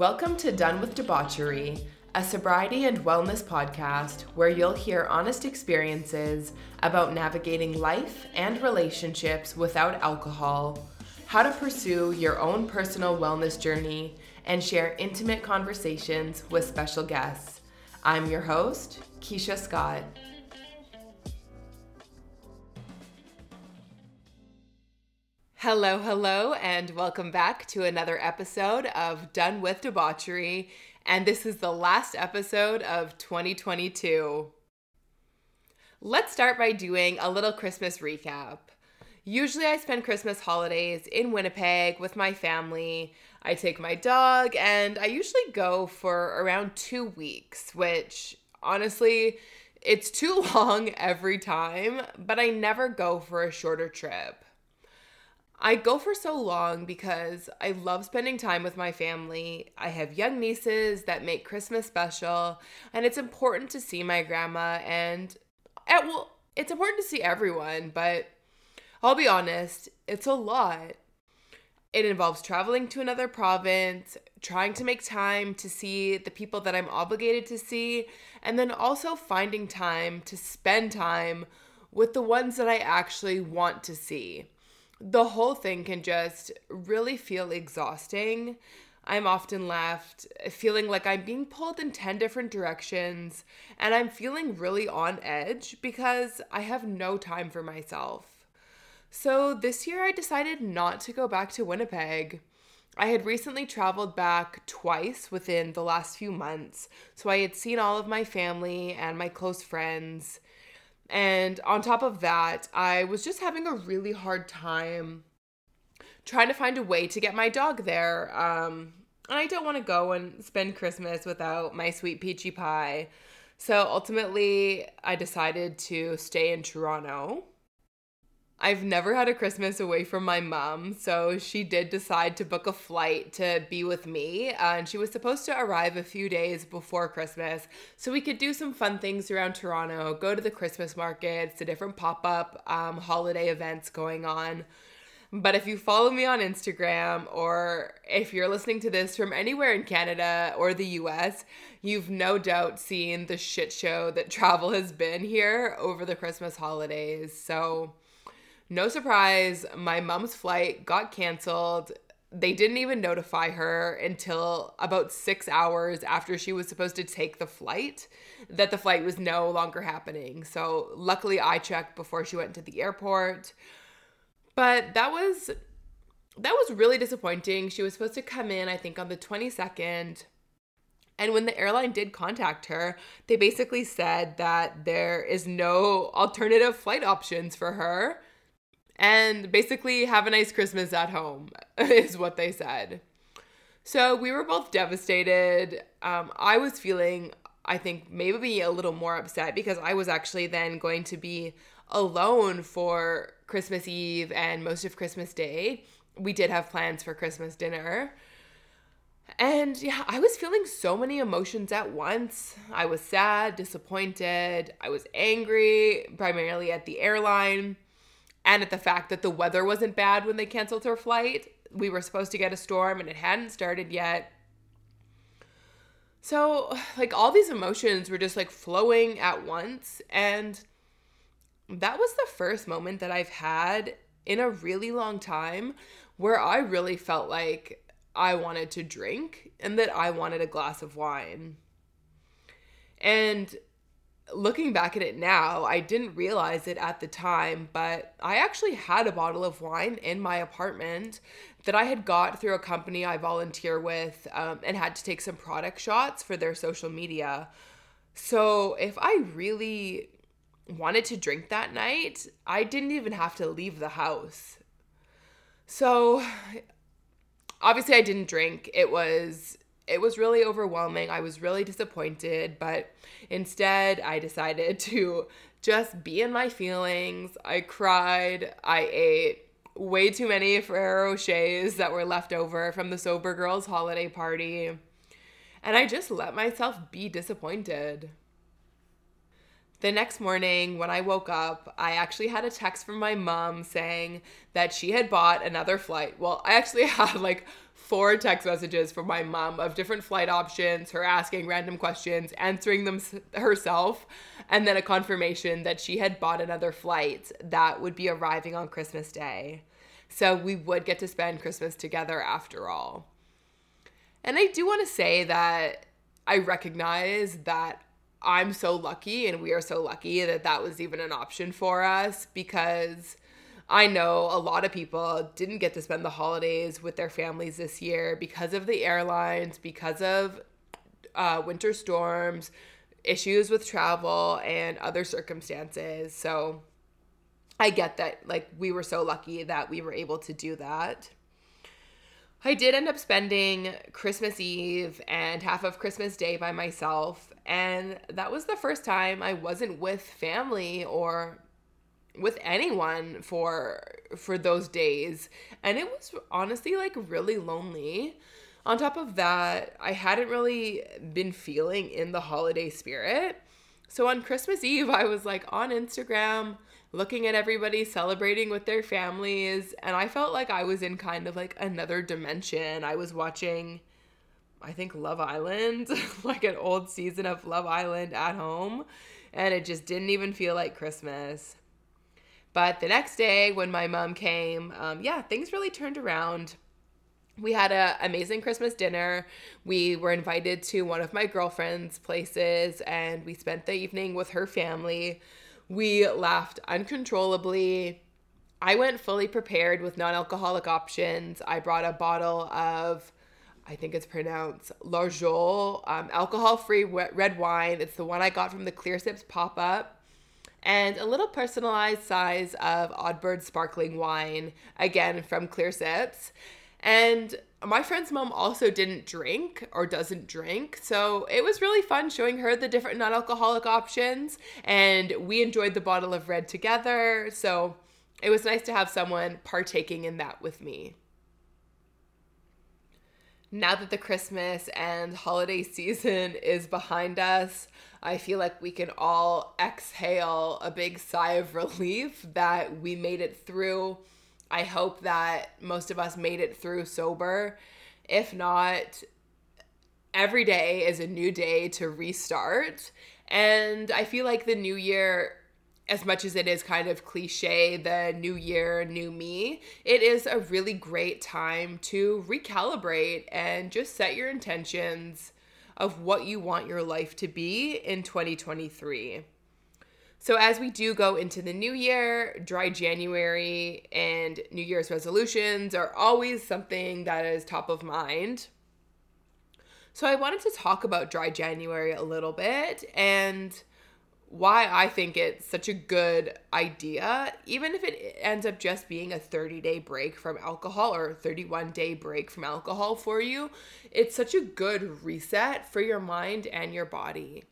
Welcome to Done with Debauchery, a sobriety and wellness podcast where you'll hear honest experiences about navigating life and relationships without alcohol, how to pursue your own personal wellness journey, and share intimate conversations with special guests. I'm your host, Keisha Scott. Hello, hello, and welcome back to another episode of Done with Debauchery. And this is the last episode of 2022. Let's start by doing a little Christmas recap. Usually, I spend Christmas holidays in Winnipeg with my family. I take my dog, and I usually go for around two weeks, which honestly, it's too long every time, but I never go for a shorter trip. I go for so long because I love spending time with my family. I have young nieces that make Christmas special, and it's important to see my grandma and eh, well, it's important to see everyone, but I'll be honest, it's a lot. It involves traveling to another province, trying to make time to see the people that I'm obligated to see, and then also finding time to spend time with the ones that I actually want to see the whole thing can just really feel exhausting. I'm often left feeling like I'm being pulled in 10 different directions and I'm feeling really on edge because I have no time for myself. So this year I decided not to go back to Winnipeg. I had recently traveled back twice within the last few months, so I had seen all of my family and my close friends. And on top of that, I was just having a really hard time trying to find a way to get my dog there. Um, and I don't want to go and spend Christmas without my sweet peachy pie. So ultimately, I decided to stay in Toronto. I've never had a Christmas away from my mom, so she did decide to book a flight to be with me. Uh, and she was supposed to arrive a few days before Christmas so we could do some fun things around Toronto, go to the Christmas markets, the different pop up um, holiday events going on. But if you follow me on Instagram or if you're listening to this from anywhere in Canada or the US, you've no doubt seen the shit show that travel has been here over the Christmas holidays. So, no surprise, my mom's flight got canceled. They didn't even notify her until about six hours after she was supposed to take the flight that the flight was no longer happening. So, luckily, I checked before she went to the airport. But that was that was really disappointing. She was supposed to come in, I think, on the 22nd. And when the airline did contact her, they basically said that there is no alternative flight options for her and basically have a nice Christmas at home, is what they said. So we were both devastated. Um, I was feeling, I think, maybe a little more upset because I was actually then going to be alone for Christmas Eve and most of Christmas Day. We did have plans for Christmas dinner. And yeah, I was feeling so many emotions at once. I was sad, disappointed, I was angry, primarily at the airline and at the fact that the weather wasn't bad when they canceled her flight. We were supposed to get a storm and it hadn't started yet. So, like, all these emotions were just like flowing at once. And that was the first moment that I've had in a really long time where I really felt like I wanted to drink and that I wanted a glass of wine. And looking back at it now, I didn't realize it at the time, but I actually had a bottle of wine in my apartment that I had got through a company I volunteer with um, and had to take some product shots for their social media. So if I really wanted to drink that night, I didn't even have to leave the house. So obviously I didn't drink. It was it was really overwhelming. I was really disappointed, but instead, I decided to just be in my feelings. I cried. I ate way too many Ferrero Rochers that were left over from the Sober Girls holiday party. And I just let myself be disappointed. The next morning, when I woke up, I actually had a text from my mom saying that she had bought another flight. Well, I actually had like four text messages from my mom of different flight options, her asking random questions, answering them herself, and then a confirmation that she had bought another flight that would be arriving on Christmas Day. So we would get to spend Christmas together after all. And I do want to say that I recognize that I'm so lucky and we are so lucky that that was even an option for us because I know a lot of people didn't get to spend the holidays with their families this year because of the airlines, because of uh, winter storms, issues with travel, and other circumstances. So I get that, like, we were so lucky that we were able to do that. I did end up spending Christmas Eve and half of Christmas Day by myself, and that was the first time I wasn't with family or with anyone for for those days. And it was honestly like really lonely. On top of that i hadn't really been feeling in the holiday spirit. So on christmas eve i was like on instagram looking at everybody celebrating with their families and i felt like i was in kind of like another dimension i was watching i think love island like an old season of love island at home and it just didn't even feel like christmas but the next day, when my mom came, um, yeah, things really turned around. We had an amazing Christmas dinner. We were invited to one of my girlfriend's places and we spent the evening with her family. We laughed uncontrollably. I went fully prepared with non alcoholic options. I brought a bottle of, I think it's pronounced L'Arjolle, um, alcohol free red wine. It's the one I got from the Clear Sips pop up and a little personalized size of Oddbird sparkling wine, again from Clear Sips. And my friend's mom also didn't drink or doesn't drink. So it was really fun showing her the different non alcoholic options. And we enjoyed the bottle of red together. So it was nice to have someone partaking in that with me. Now that the Christmas and holiday season is behind us, I feel like we can all exhale a big sigh of relief that we made it through. I hope that most of us made it through sober. If not, every day is a new day to restart. And I feel like the new year, as much as it is kind of cliche, the new year, new me, it is a really great time to recalibrate and just set your intentions of what you want your life to be in 2023. So, as we do go into the new year, dry January and New Year's resolutions are always something that is top of mind. So, I wanted to talk about dry January a little bit and why I think it's such a good idea, even if it ends up just being a 30 day break from alcohol or 31 day break from alcohol for you. It's such a good reset for your mind and your body.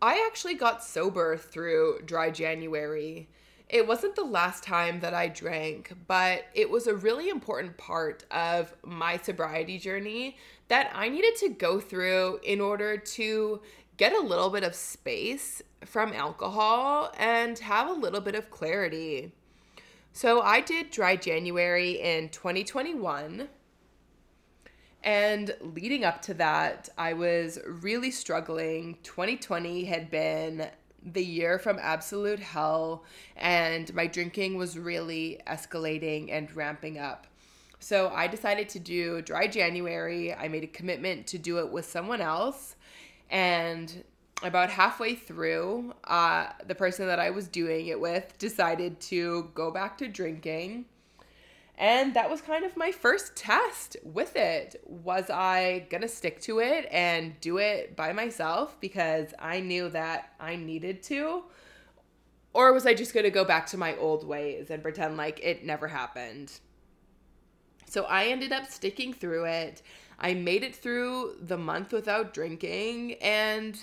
I actually got sober through dry January. It wasn't the last time that I drank, but it was a really important part of my sobriety journey that I needed to go through in order to get a little bit of space from alcohol and have a little bit of clarity. So I did dry January in 2021. And leading up to that, I was really struggling. 2020 had been the year from absolute hell, and my drinking was really escalating and ramping up. So I decided to do dry January. I made a commitment to do it with someone else. And about halfway through, uh, the person that I was doing it with decided to go back to drinking. And that was kind of my first test with it. Was I going to stick to it and do it by myself because I knew that I needed to? Or was I just going to go back to my old ways and pretend like it never happened? So I ended up sticking through it. I made it through the month without drinking and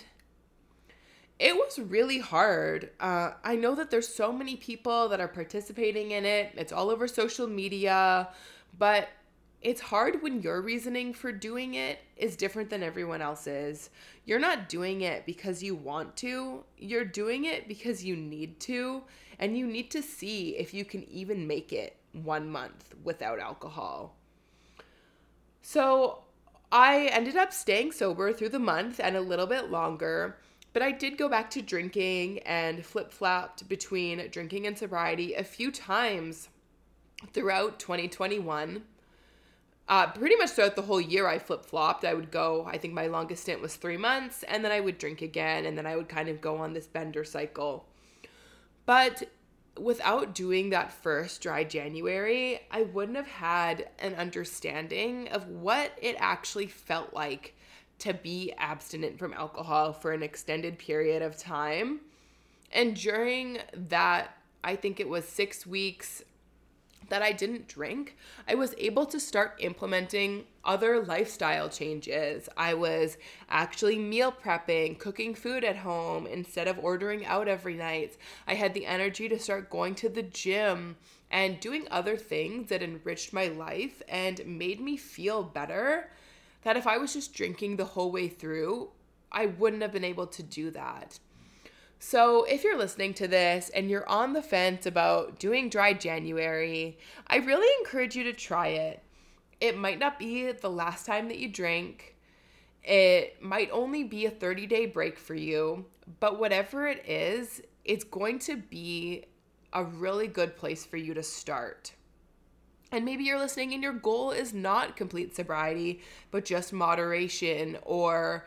it was really hard. Uh, I know that there's so many people that are participating in it. It's all over social media, but it's hard when your reasoning for doing it is different than everyone else's. You're not doing it because you want to, you're doing it because you need to, and you need to see if you can even make it one month without alcohol. So I ended up staying sober through the month and a little bit longer, but I did go back to drinking and flip flopped between drinking and sobriety a few times throughout 2021 uh, pretty much throughout the whole year, I flip flopped. I would go, I think my longest stint was three months, and then I would drink again, and then I would kind of go on this bender cycle. But without doing that first dry January, I wouldn't have had an understanding of what it actually felt like to be abstinent from alcohol for an extended period of time. And during that, I think it was six weeks that I didn't drink, I was able to start implementing other lifestyle changes. I was actually meal prepping, cooking food at home instead of ordering out every night. I had the energy to start going to the gym and doing other things that enriched my life and made me feel better. That if I was just drinking the whole way through, I wouldn't have been able to do that. So, if you're listening to this and you're on the fence about doing dry January, I really encourage you to try it. It might not be the last time that you drink, it might only be a 30 day break for you, but whatever it is, it's going to be a really good place for you to start. And maybe you're listening and your goal is not complete sobriety, but just moderation or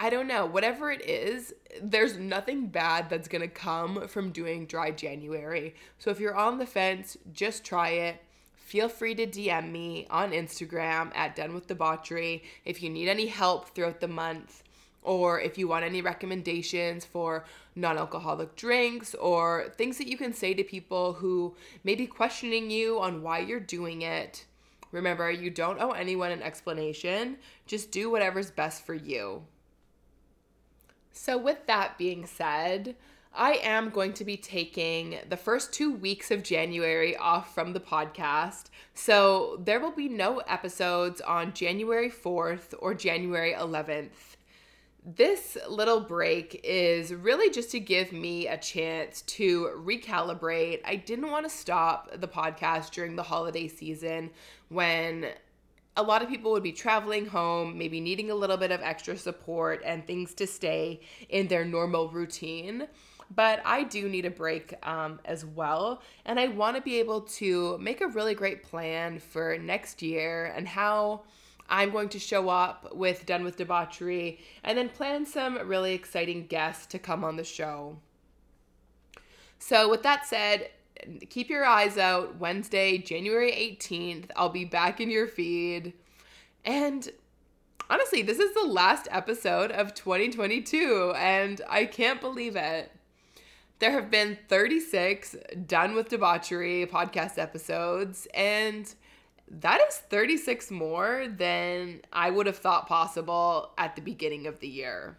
I don't know, whatever it is, there's nothing bad that's gonna come from doing dry January. So if you're on the fence, just try it. Feel free to DM me on Instagram at Done with Debauchery if you need any help throughout the month or if you want any recommendations for non alcoholic drinks or things that you can say to people who may be questioning you on why you're doing it. Remember, you don't owe anyone an explanation. Just do whatever's best for you. So, with that being said, I am going to be taking the first two weeks of January off from the podcast. So, there will be no episodes on January 4th or January 11th. This little break is really just to give me a chance to recalibrate. I didn't want to stop the podcast during the holiday season when a lot of people would be traveling home, maybe needing a little bit of extra support and things to stay in their normal routine. But I do need a break um, as well. And I want to be able to make a really great plan for next year and how I'm going to show up with Done with Debauchery and then plan some really exciting guests to come on the show. So, with that said, keep your eyes out. Wednesday, January 18th, I'll be back in your feed. And honestly, this is the last episode of 2022, and I can't believe it. There have been 36 done with debauchery podcast episodes, and that is 36 more than I would have thought possible at the beginning of the year.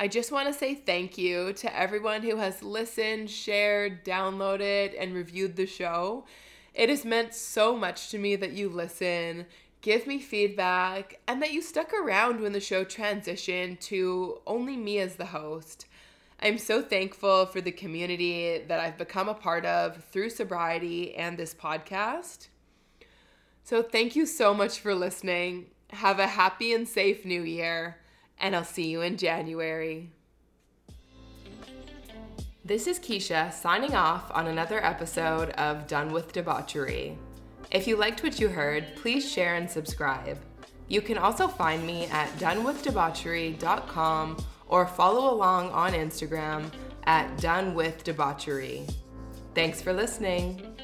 I just want to say thank you to everyone who has listened, shared, downloaded, and reviewed the show. It has meant so much to me that you listen, give me feedback, and that you stuck around when the show transitioned to only me as the host. I'm so thankful for the community that I've become a part of through sobriety and this podcast. So, thank you so much for listening. Have a happy and safe new year and I'll see you in January. This is Keisha signing off on another episode of Done with Debauchery. If you liked what you heard, please share and subscribe. You can also find me at donewithdebauchery.com or follow along on Instagram at Done With Debauchery. Thanks for listening.